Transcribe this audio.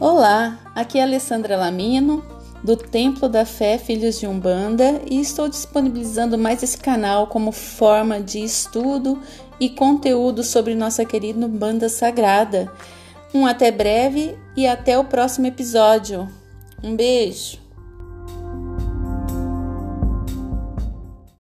Olá, aqui é Alessandra Lamino, do Templo da Fé Filhos de Umbanda, e estou disponibilizando mais esse canal como forma de estudo e conteúdo sobre nossa querida Umbanda Sagrada. Um até breve e até o próximo episódio. Um beijo!